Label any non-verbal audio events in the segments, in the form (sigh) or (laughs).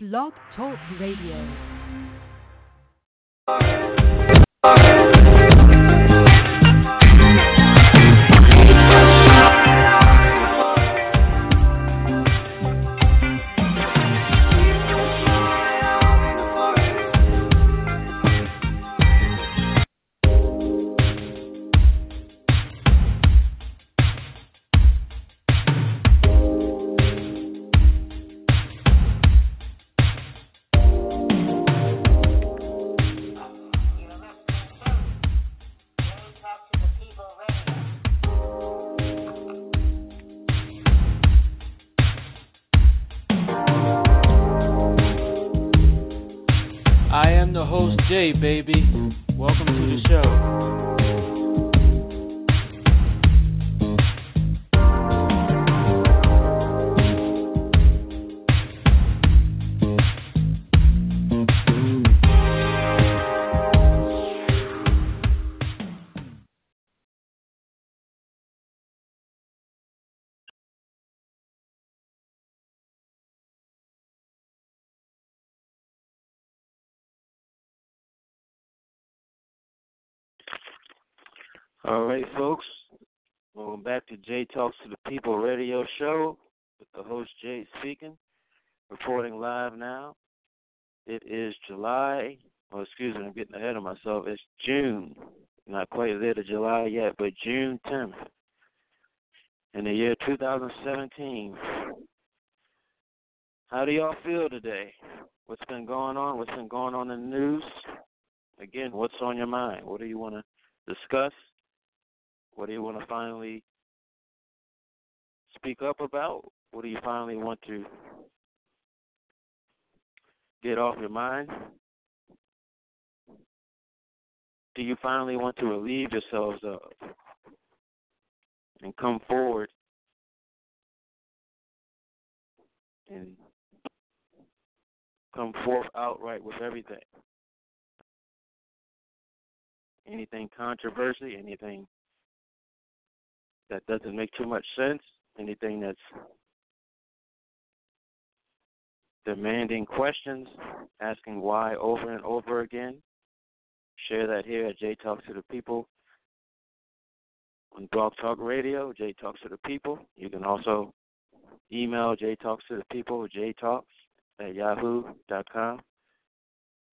Blog Talk Radio. Baby. All right, folks. Welcome back to Jay Talks to the People radio show with the host Jay speaking, reporting live now. It is July, oh, excuse me, I'm getting ahead of myself. It's June. Not quite there to July yet, but June 10th in the year 2017. How do y'all feel today? What's been going on? What's been going on in the news? Again, what's on your mind? What do you want to discuss? What do you want to finally speak up about? What do you finally want to get off your mind? Do you finally want to relieve yourselves of and come forward and come forth outright with everything? Anything controversy, anything that doesn't make too much sense, anything that's demanding questions, asking why over and over again. Share that here at J Talks to the People on Blog Talk Radio, J Talks to the People. You can also email J Talks to the People, J Talks at yahoo.com.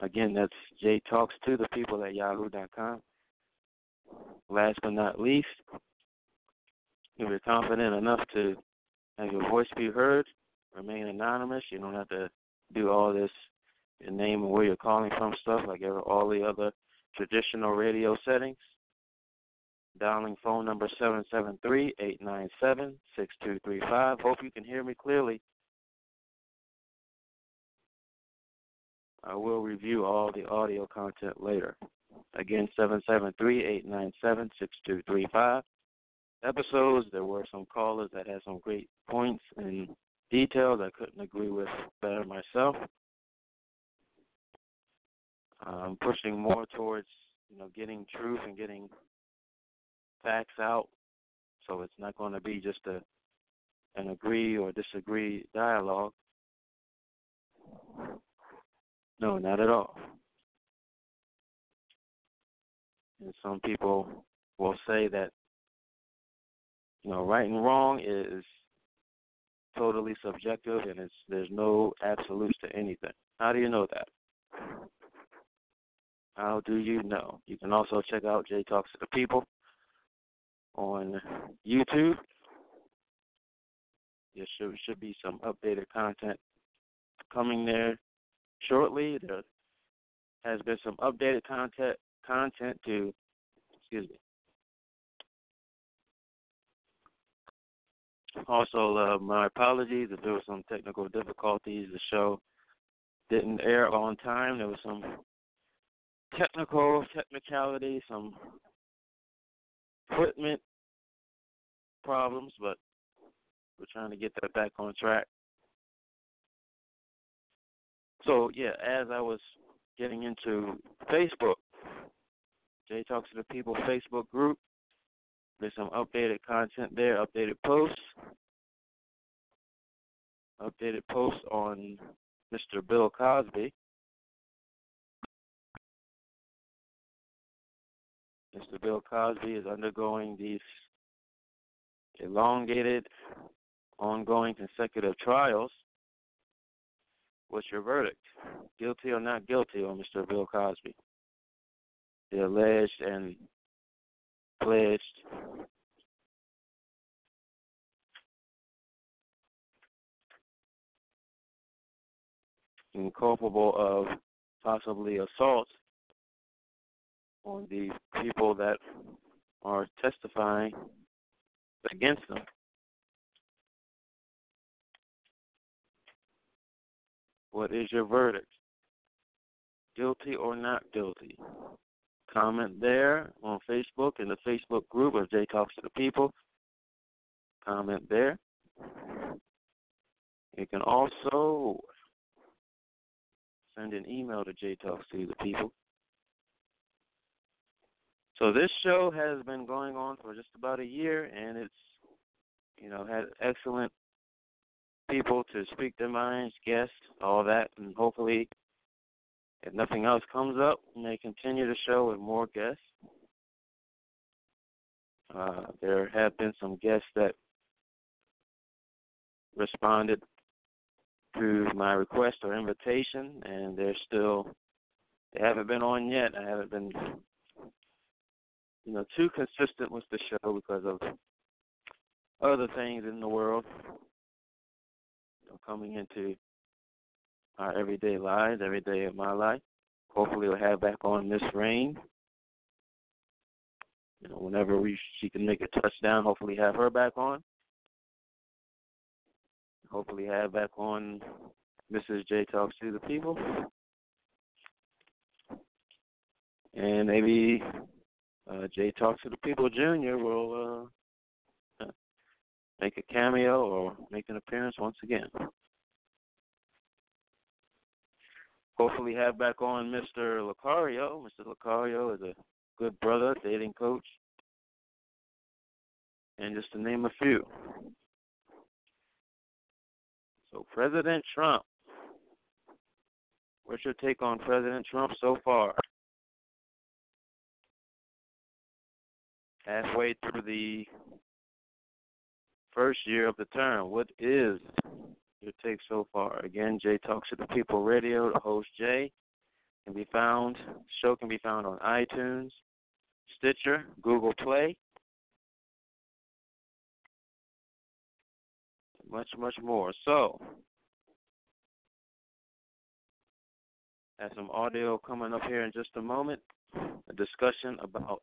Again, that's J Talks to the People at yahoo.com. Last but not least, if you're confident enough to have your voice be heard, remain anonymous. You don't have to do all this, your name and where you're calling from stuff like all the other traditional radio settings. Dialing phone number 773-897-6235. Hope you can hear me clearly. I will review all the audio content later. Again, 773-897-6235 episodes. There were some callers that had some great points and details I couldn't agree with better myself. I'm pushing more towards, you know, getting truth and getting facts out. So it's not going to be just a an agree or disagree dialogue. No, not at all. And some people will say that you know, right and wrong is totally subjective, and it's there's no absolutes to anything. How do you know that? How do you know? You can also check out Jay Talks to the People on YouTube. There should should be some updated content coming there shortly. There has been some updated content content to excuse me Also, uh, my apologies if there were some technical difficulties. The show didn't air on time. There was some technical technicality, some equipment problems, but we're trying to get that back on track. So, yeah, as I was getting into Facebook, Jay Talks to the People Facebook group, there's some updated content there, updated posts. Updated posts on Mr. Bill Cosby. Mr. Bill Cosby is undergoing these elongated, ongoing consecutive trials. What's your verdict? Guilty or not guilty on Mr. Bill Cosby? The alleged and pledged inculpable of possibly assault on the people that are testifying against them. What is your verdict? Guilty or not guilty? Comment there on Facebook in the Facebook group of J Talks to the People. Comment there. You can also send an email to J Talks to the People. So this show has been going on for just about a year, and it's you know had excellent people to speak their minds, guests, all that, and hopefully, if nothing else comes up, we may continue the show with more guests. Uh, there have been some guests that responded to my request or invitation, and they're still they haven't been on yet. I haven't been you know too consistent with the show because of other things in the world you know, coming into our everyday lives, every day of my life. Hopefully, we'll have back on Miss Rain. You know, whenever we she can make a touchdown, hopefully have her back on. Hopefully, have back on Mrs. J talks to the people, and maybe uh, J talks to the people Junior will uh, make a cameo or make an appearance once again. Hopefully, have back on Mr. Lucario. Mr. Lucario is a good brother, dating coach, and just to name a few. So, President Trump. What's your take on President Trump so far? Halfway through the first year of the term, what is your take so far? Again, Jay Talks to the People Radio, the host Jay can be found. Show can be found on iTunes, Stitcher, Google Play, much, much more. So, have some audio coming up here in just a moment. A discussion about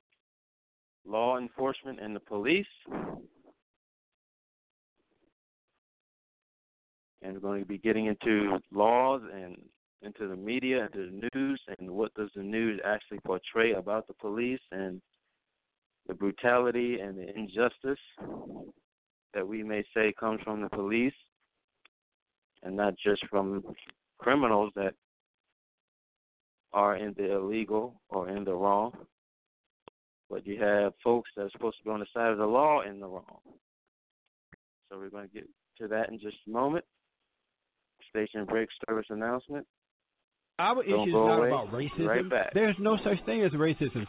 law enforcement and the police. And we're going to be getting into laws and into the media, into the news, and what does the news actually portray about the police and the brutality and the injustice that we may say comes from the police and not just from criminals that are in the illegal or in the wrong. But you have folks that are supposed to be on the side of the law in the wrong. So we're going to get to that in just a moment. Station break service announcement. Our issue is not about racism. Right back. There's no such thing as racism.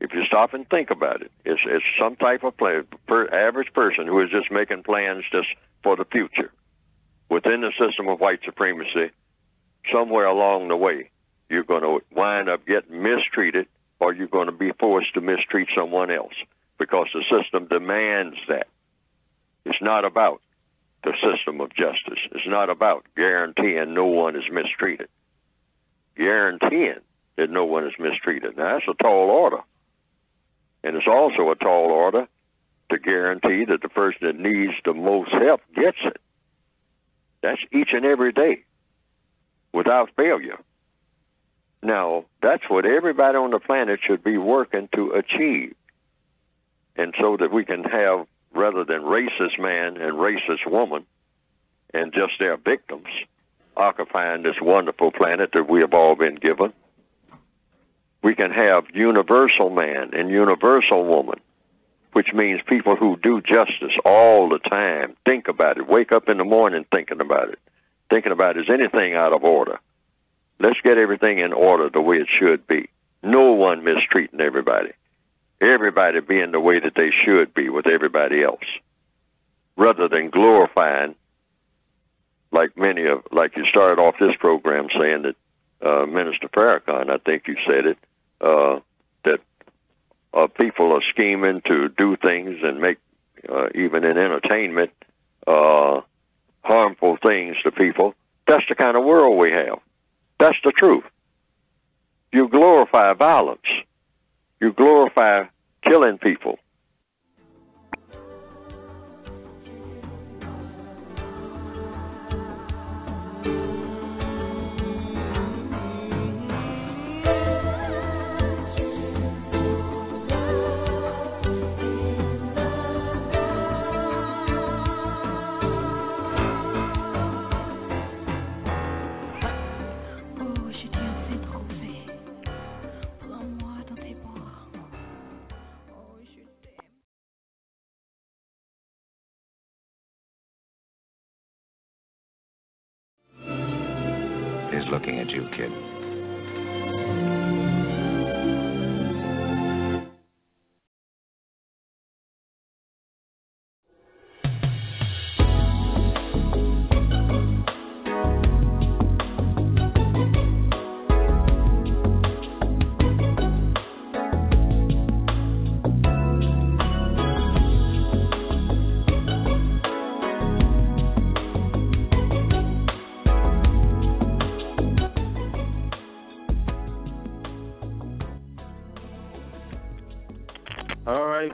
If you stop and think about it, it's it's some type of play, per, average person who is just making plans just for the future within the system of white supremacy. Somewhere along the way, you're going to wind up getting mistreated, or you're going to be forced to mistreat someone else because the system demands that. It's not about the system of justice. It's not about guaranteeing no one is mistreated. Guaranteeing that no one is mistreated. Now, that's a tall order. And it's also a tall order to guarantee that the person that needs the most help gets it. That's each and every day without failure. Now, that's what everybody on the planet should be working to achieve. And so that we can have, rather than racist man and racist woman and just their victims occupying this wonderful planet that we have all been given, we can have universal man and universal woman which means people who do justice all the time, think about it, wake up in the morning thinking about it, thinking about is anything out of order? Let's get everything in order the way it should be. No one mistreating everybody. Everybody being the way that they should be with everybody else, rather than glorifying, like many of, like you started off this program saying that uh, Minister Farrakhan, I think you said it, uh, that uh, people are scheming to do things and make, uh, even in entertainment, uh, harmful things to people. That's the kind of world we have. That's the truth. You glorify violence. You glorify killing people.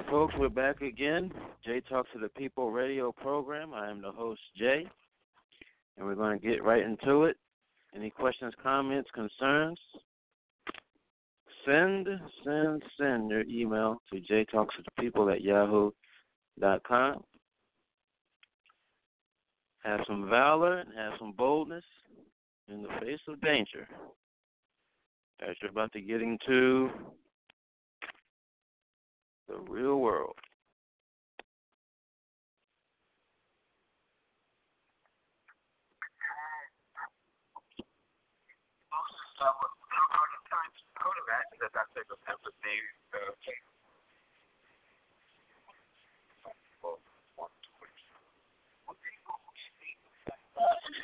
Folks, we're back again. Jay Talks to the People radio program. I am the host, Jay, and we're going to get right into it. Any questions, comments, concerns? Send, send, send your email to jtalks to the people at yahoo.com. Have some valor and have some boldness in the face of danger as you're about to get into the real world.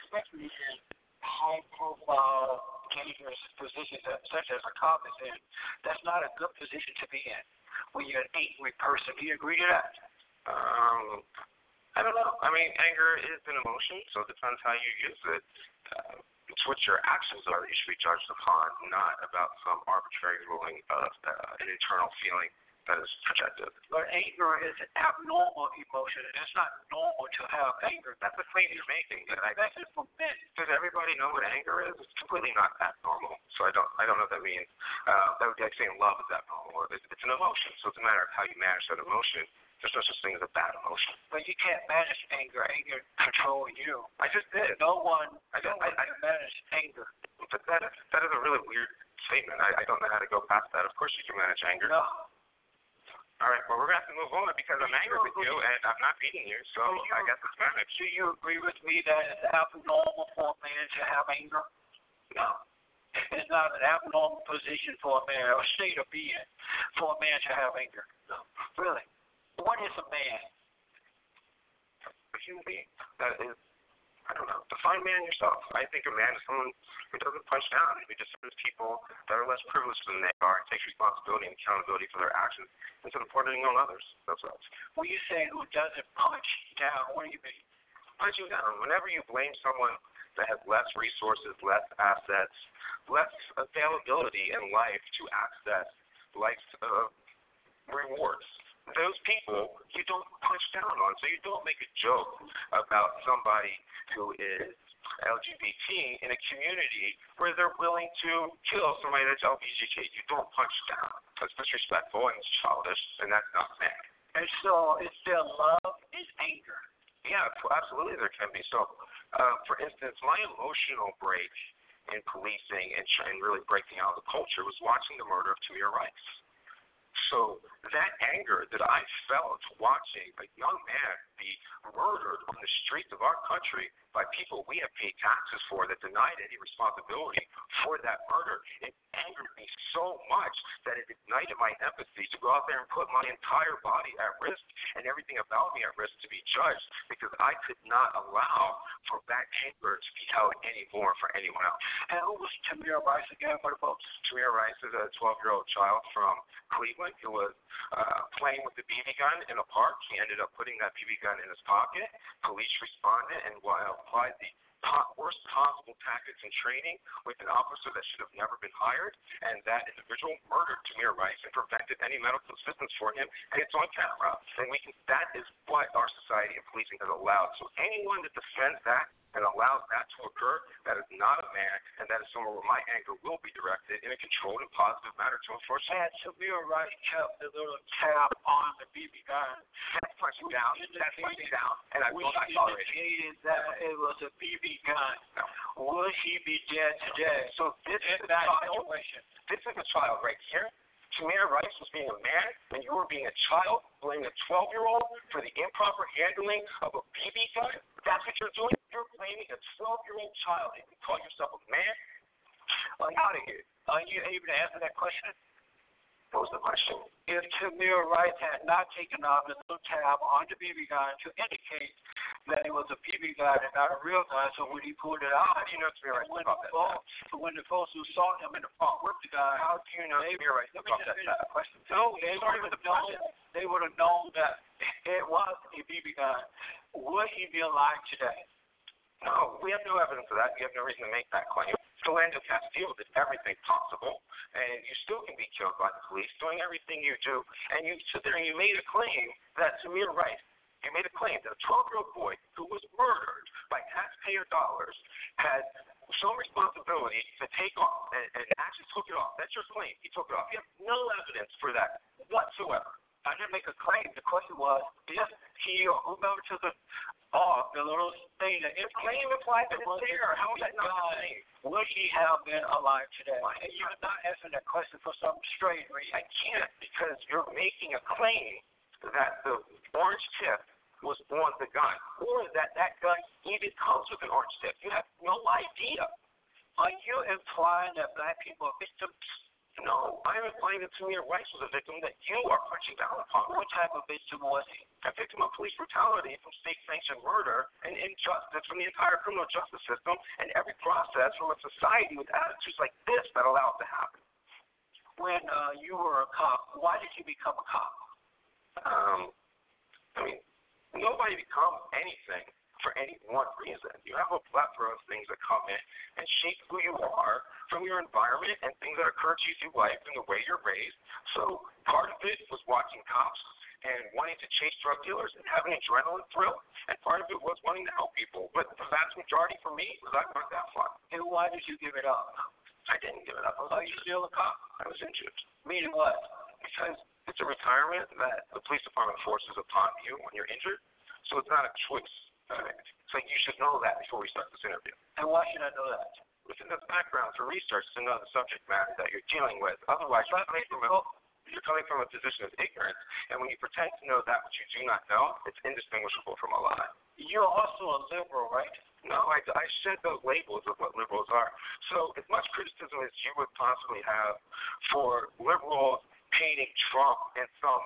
especially in high profile dangerous positions such as a cop is in, that's not a good position to be in when you're an angry person. Do you agree to that? Um, I don't know. I mean, anger is an emotion, so it depends how you use it. Uh, it's what your actions are that you should be judged upon, not about some arbitrary ruling of uh, an internal feeling that is projected. But anger is an abnormal emotion, and it's not normal to have anger. That's the claim you're making. I, That's just for men. Does everybody know what anger is? It's completely not abnormal. So I don't, I don't know what that means. Uh, that would be like saying love is abnormal. It's, it's an emotion, so it's a matter of how you manage that emotion. There's no such thing as a bad emotion. But you can't manage anger. Anger control you. I just did. No one, I don't, no I, one can manage anger. But that is, that is a really weird statement. I, I don't know how to go past that. Of course you can manage anger. No. All right, well, we're going to have to move on because I'm angry with you and I'm not beating you, so you, I guess it's managed. Do you agree with me that it's abnormal for a man to have anger? No. It's not an abnormal position for a man, or state of being for a man to have anger. No. Really. What is a man? A human being. That is I don't know. Define man yourself. I think a man is someone who doesn't punch down, who just serves people that are less privileged than they are, takes responsibility and accountability for their actions instead of pointing on others. That's what. When you say who doesn't punch down, what do you mean? Punching down. Whenever you blame someone that has less resources, less assets, less availability in life to access life's uh, rewards those people you don't punch down on. So you don't make a joke about somebody who is LGBT in a community where they're willing to kill somebody that's LGBTQ. You don't punch down. That's disrespectful and it's childish, and that's not fair. And so, is there love and anger? Yeah, absolutely, there can be. So, uh, for instance, my emotional break in policing and, and really breaking out of the culture was watching the murder of Tamir Rice. So that anger that I felt watching a young man be murdered on the streets of our country by people we have paid taxes for that denied any responsibility for that murder, it angered me so much that it ignited my empathy to go out there and put my entire body at risk and everything about me at risk to be judged because I could not allow for that anger to be held anymore for anyone else. And who was Tamir Rice again the folks? Tamir Rice is a 12 year old child from Cleveland who was uh, playing with the BB gun in a park. He ended up putting that BB gun in his pocket. Police responded and while applied the worst possible tactics and training with an officer that should have never been hired, and that individual murdered Tamir Rice and prevented any medical assistance for him, and it's on camera. And we can that is what our society and policing has allowed. So anyone that defends that and allows that to occur, that is not a man, and that is somewhere where my anger will be directed in a controlled and positive manner to enforce. And Tamir Rice kept the little tab on the BB gun. Pushing down. That's pushing down. And I will not tolerate it. that it was a BB gun. No. Would he be dead today? So this is that child. situation. This is a child right here. Tamir Rice was being a man, and you were being a child, blaming a 12 year old for the improper handling of a BB gun. That's what you're doing. You're blaming a 12 year old child, and you call yourself a man. You, out of here. are you able to answer that question? What was the question? If Tamir Rice had not taken off the little tab on the BB gun to indicate that it was a BB gun and not a real gun, so when he pulled it out, How do you know Tamir Rice when about the that? folks, when the folks who saw him in the front with the gun, How do you know Tamir Rice let me just that? finish the question. no, they would have known. They would have known that it was a BB gun. Would he be alive today? No, we have no evidence of that. You have no reason to make that claim. Philando Castile did everything possible, and you still can be killed by the police doing everything you do. And you sit there and you made a claim that Samir Rice, you made a claim that a 12 year old boy who was murdered by taxpayer dollars had some responsibility to take off and, and actually took it off. That's your claim. He took it off. You have no evidence for that whatsoever. I didn't make a claim. The question was if he or whomever took it off, the little thing that if Claim it it's was there. How is that not gun, would he have been alive today? And you're not answering that question for some strange reason. I can't because you're making a claim that the orange tip was on the gun, or that that gun even comes with an orange tip. You have no idea. Are you implying that black people are victims? No, I'm implying that Tamir Rice was a victim that you are punching down upon. What type of victim was he? A victim of police brutality from state-sanctioned murder and injustice from the entire criminal justice system and every process from a society with attitudes like this that allow it to happen. When uh, you were a cop, why did you become a cop? Um, I mean, nobody becomes anything for any one reason. You have a plethora of things that come in and shape who you are from your environment and things that occur to you through life and the way you're raised. So part of it was watching cops and wanting to chase drug dealers and having an adrenaline thrill, and part of it was wanting to help people. But the vast majority for me was I to have fun. And why did you give it up? I didn't give it up. I was injured. still a cop? I was injured Meaning what? because it's a retirement that the police department forces upon you when you're injured. So it's not a choice. So you should know that before we start this interview. And why should I know that? Within the background for research to know the subject matter that you're dealing with. Otherwise, you're coming from a, you're coming from a position of ignorance, and when you pretend to know that which you do not know, it's indistinguishable from a lie. You're also a liberal, right? No, I, I shed those labels of what liberals are. So as much criticism as you would possibly have for liberals painting Trump in some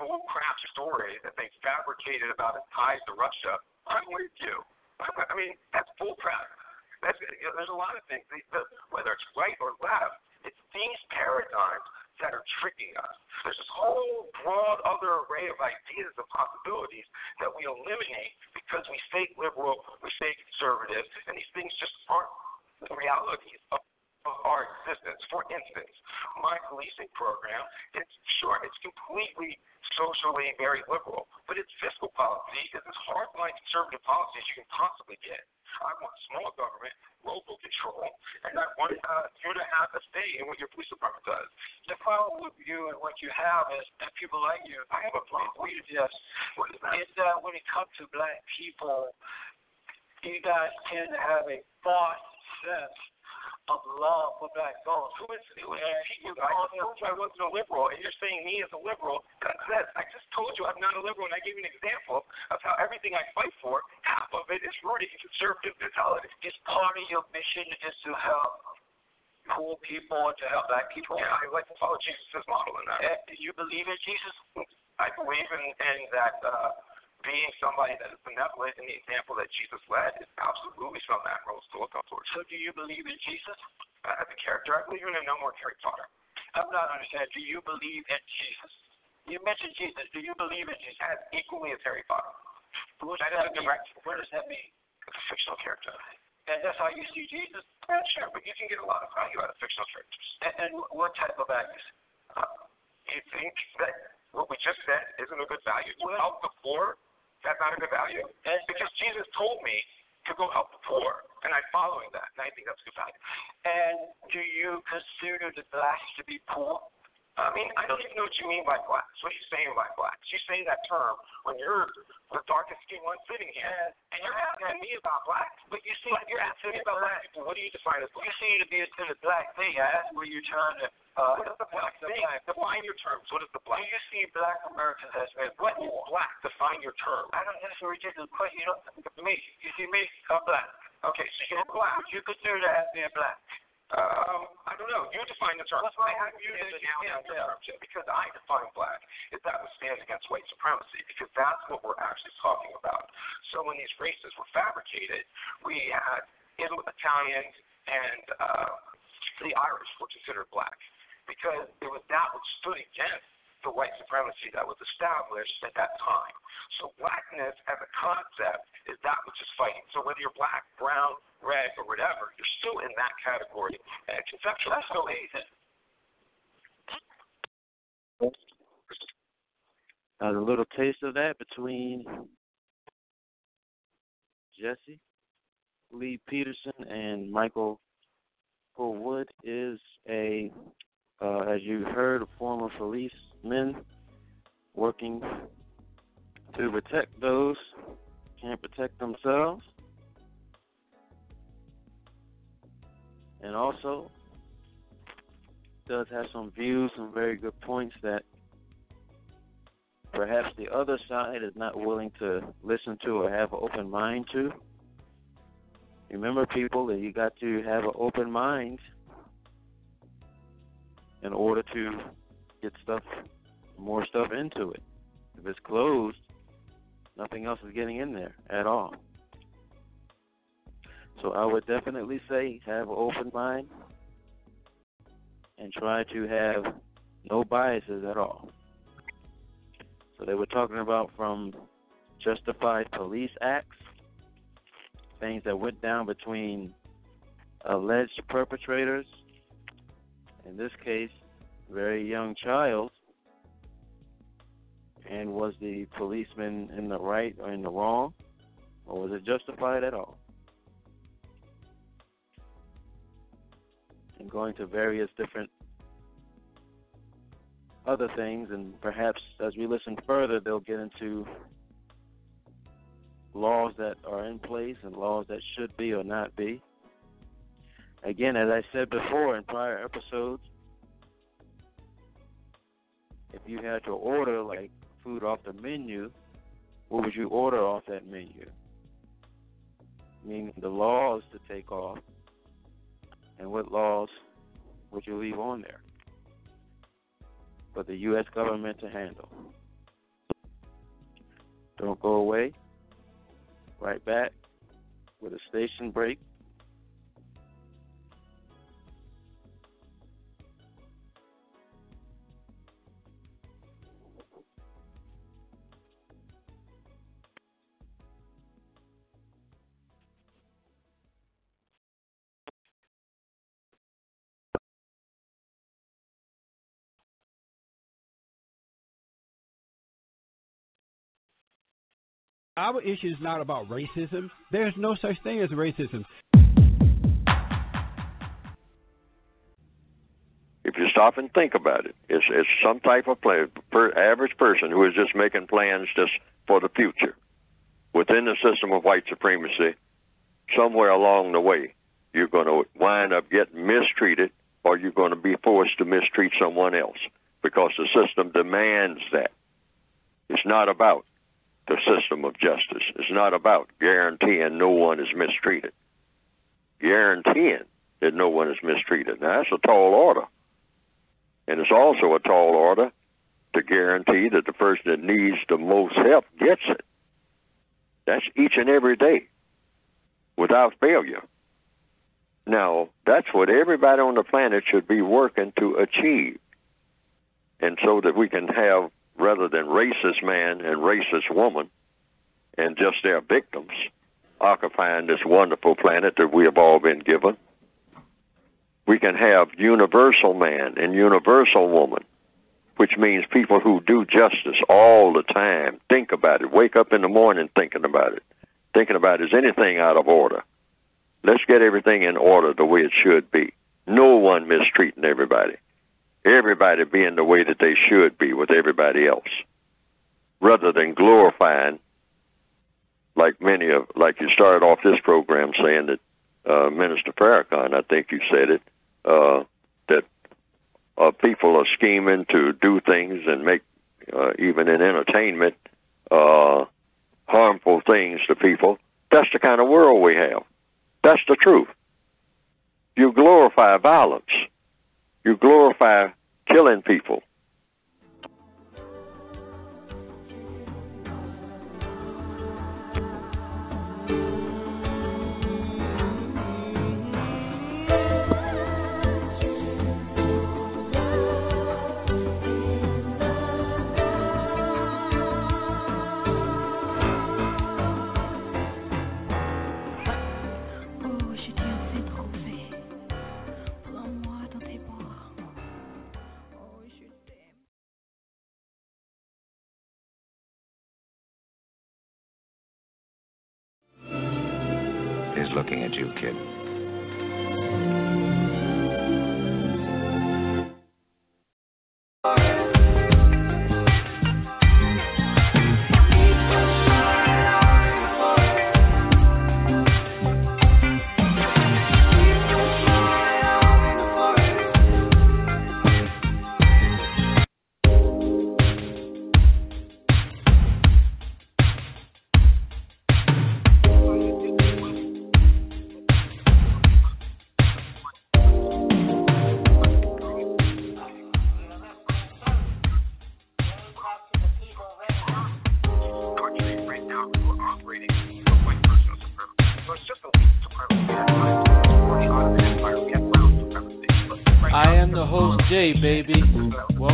bullcrap story that they fabricated about his ties to Russia, I'm with you. I'm, I mean, that's bullcrap. That's, you know, there's a lot of things, the, the, whether it's right or left, it's these paradigms that are tricking us. There's this whole broad other array of ideas and possibilities that we eliminate because we stay liberal, we stay conservative, and these things just aren't the realities of, of our existence. For instance, my policing program, it's sure it's completely socially very liberal, but its fiscal policy is as hardline conservative policy as you can possibly get. I want small government, local control, and I want uh, you to have a say in what your police department does. The problem with you and what you have is that people like you, I have a problem. we just, What is that? that when it comes to black people, you guys tend to have a false sense of love for black folks. Who is who is people? I just told you I wasn't a liberal, and you're saying me as a liberal. God says I just told you I'm not a liberal, and I gave you an example of how everything I fight for, half of it is rooted in conservative mentality. Is part of your mission is to help poor people and to help black people? Yeah, I like to follow Jesus' model in that. And you believe in Jesus? I believe in, in that. uh being somebody that is benevolent in the example that Jesus led is absolutely some that rose to look up towards. So do you believe in Jesus? As a character, I believe in a no more Harry Potter. I'm not understanding. Do you believe in Jesus? You mentioned Jesus. Do you believe in Jesus? As equally as Harry Potter. What does that, that mean? Direct, what does that mean? It's a fictional character. And that's how you see Jesus? Yeah, sure, but you can get a lot of value out of fictional characters. And, and what type of values? Uh, you think that what we just said isn't a good value? Well, help the poor that's not a good value. And because Jesus told me to go help the poor, and I'm following that, and I think that's good value. And do you consider the blacks to be poor? I mean, I don't even know what you mean by blacks. What are you saying by blacks? You say that term when you're the darkest skinned one sitting here, and you're asking me about blacks. But you see, you're asking me about black people. What do you define as black? You seem to be the black thing. I asked where you're trying to. Uh, what is the black thing? Define your terms. What is the black? Do you see black Americans as men? What is black? Define your term. I don't. That's a ridiculous question. You know, me. You see me? I'm black. Okay, so you're black. Would you consider that as being black? Um, I don't know. You define the term. I have used it now yeah, because I define black is that which stands against white supremacy because that's what we're actually talking about. So when these races were fabricated, we had Italians and uh, the Irish were considered black because it was that which stood against the white supremacy that was established at that time. So blackness as a concept is that which is fighting. So whether you're black, brown, red, or whatever, you're still in that category. And conceptually, that's amazing. A uh, little taste of that between Jesse Lee Peterson and Michael Wood is a, uh, as you heard, a former policeman working to protect those can't protect themselves. And also does have some views, some very good points that perhaps the other side is not willing to listen to or have an open mind to. Remember, people, that you got to have an open mind in order to get stuff, more stuff into it. If it's closed, nothing else is getting in there at all. So I would definitely say have an open mind and try to have no biases at all. So they were talking about from justified police acts, things that went down between alleged perpetrators, in this case, very young child, and was the policeman in the right or in the wrong, or was it justified at all? And going to various different other things, and perhaps as we listen further, they'll get into laws that are in place and laws that should be or not be. Again, as I said before in prior episodes, if you had to order like food off the menu, what would you order off that menu? Meaning the laws to take off, and what laws would you leave on there? for the U.S. government to handle. Don't go away. Right back with a station break Our issue is not about racism. There's no such thing as racism. If you stop and think about it, it's it's some type of per, average person who is just making plans just for the future within the system of white supremacy. Somewhere along the way, you're going to wind up getting mistreated or you're going to be forced to mistreat someone else because the system demands that. It's not about the system of justice. It's not about guaranteeing no one is mistreated. Guaranteeing that no one is mistreated. Now, that's a tall order. And it's also a tall order to guarantee that the person that needs the most help gets it. That's each and every day without failure. Now, that's what everybody on the planet should be working to achieve. And so that we can have, rather than racist man and racist woman and just their victims occupying this wonderful planet that we have all been given, we can have universal man and universal woman, which means people who do justice all the time, think about it, wake up in the morning thinking about it, thinking about is anything out of order Let's get everything in order the way it should be. No one mistreating everybody. Everybody being the way that they should be with everybody else. Rather than glorifying, like many of, like you started off this program saying that uh, Minister Farrakhan, I think you said it, uh, that uh, people are scheming to do things and make, uh, even in entertainment, uh, harmful things to people. That's the kind of world we have. That's the truth. You glorify violence. You glorify killing people. Looking at you, kid. Hey baby. Welcome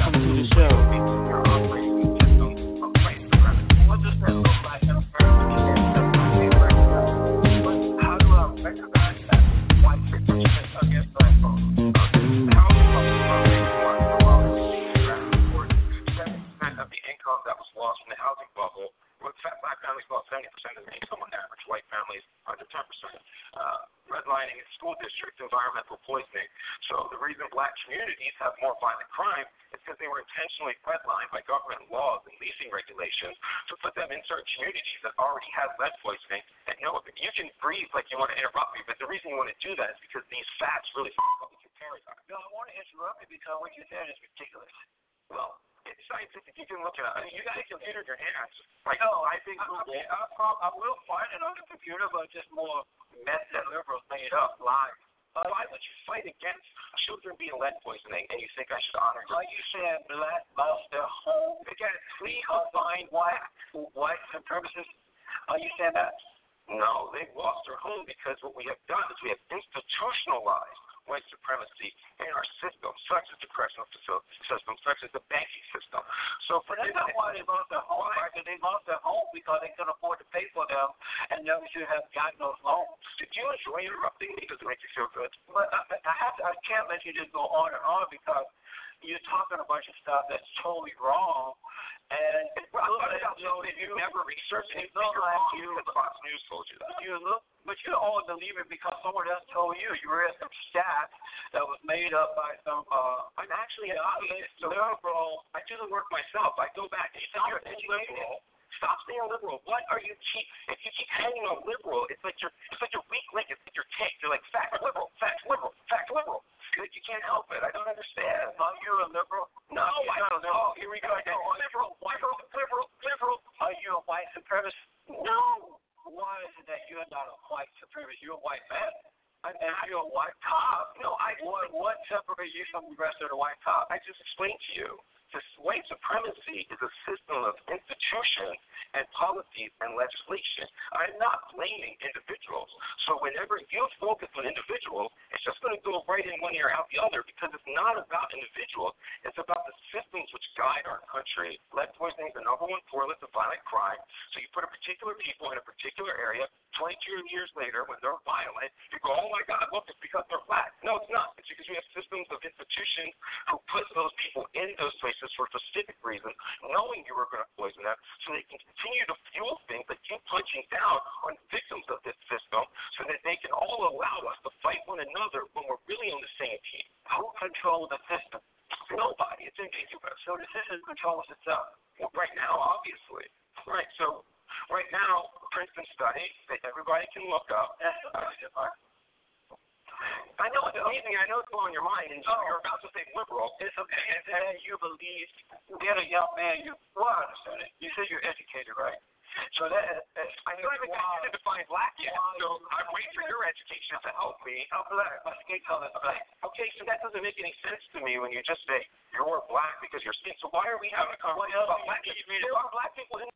you can look it up. You got a computer in your hands. Like, no, I think I, I, mean, I, I will find it on the computer, but just more mess that liberals made up live. Uh, Why would you fight against children being lead poisoning and you think I should honor them? Like you said, let us the whole again three combined white white supremacists. Are you saying that? No, they've lost their home because what we have done is we have institutionalized white supremacy in our system, such as the correctional system, such as the banking system. So for they don't want to lost their home, right? They lost their home because they couldn't afford to pay for them, and they should have gotten those loans. Did you enjoy interrupting me Does it make you feel good. But I, I have to, I can't let you just go on and on because you're talking a bunch of stuff that's totally wrong. And well, I don't know if you ever researched it. anything like wrong. You, Fox News told you that. You look, but you only believe it because someone else told you. You read some stat that was made up by some. Uh, I'm actually a liberal. I do the work myself. I go back. If you're liberal, stop saying liberal. What are you keep? If you keep hanging on liberal, it's like your it's like your weak link. It's like your tank. You're like fat. (laughs) people in those places for a specific reason, knowing you were going to poison them, so they can continue to fuel things that keep punching down on victims of this system, so that they can all allow us to fight one another when we're really on the same team. Who controls the system? Nobody. It's ambiguous. So the system controls itself. Well, right now, obviously. Right. So right now, Princeton study that everybody can look up. Uh, I know it's amazing. I know it's blowing your mind, and Oh. you're about to say liberal. It's amazing that you believe that a young man. You well, I understand it. You said you're educated, right? So that I still haven't wow. wow. define black yet, so I'm waiting for your education to help me. I'm black. My skin color is black. Okay, so that doesn't make any sense to me when you just say you're black because you're skin. So why are we having a conversation about black people? There are black people in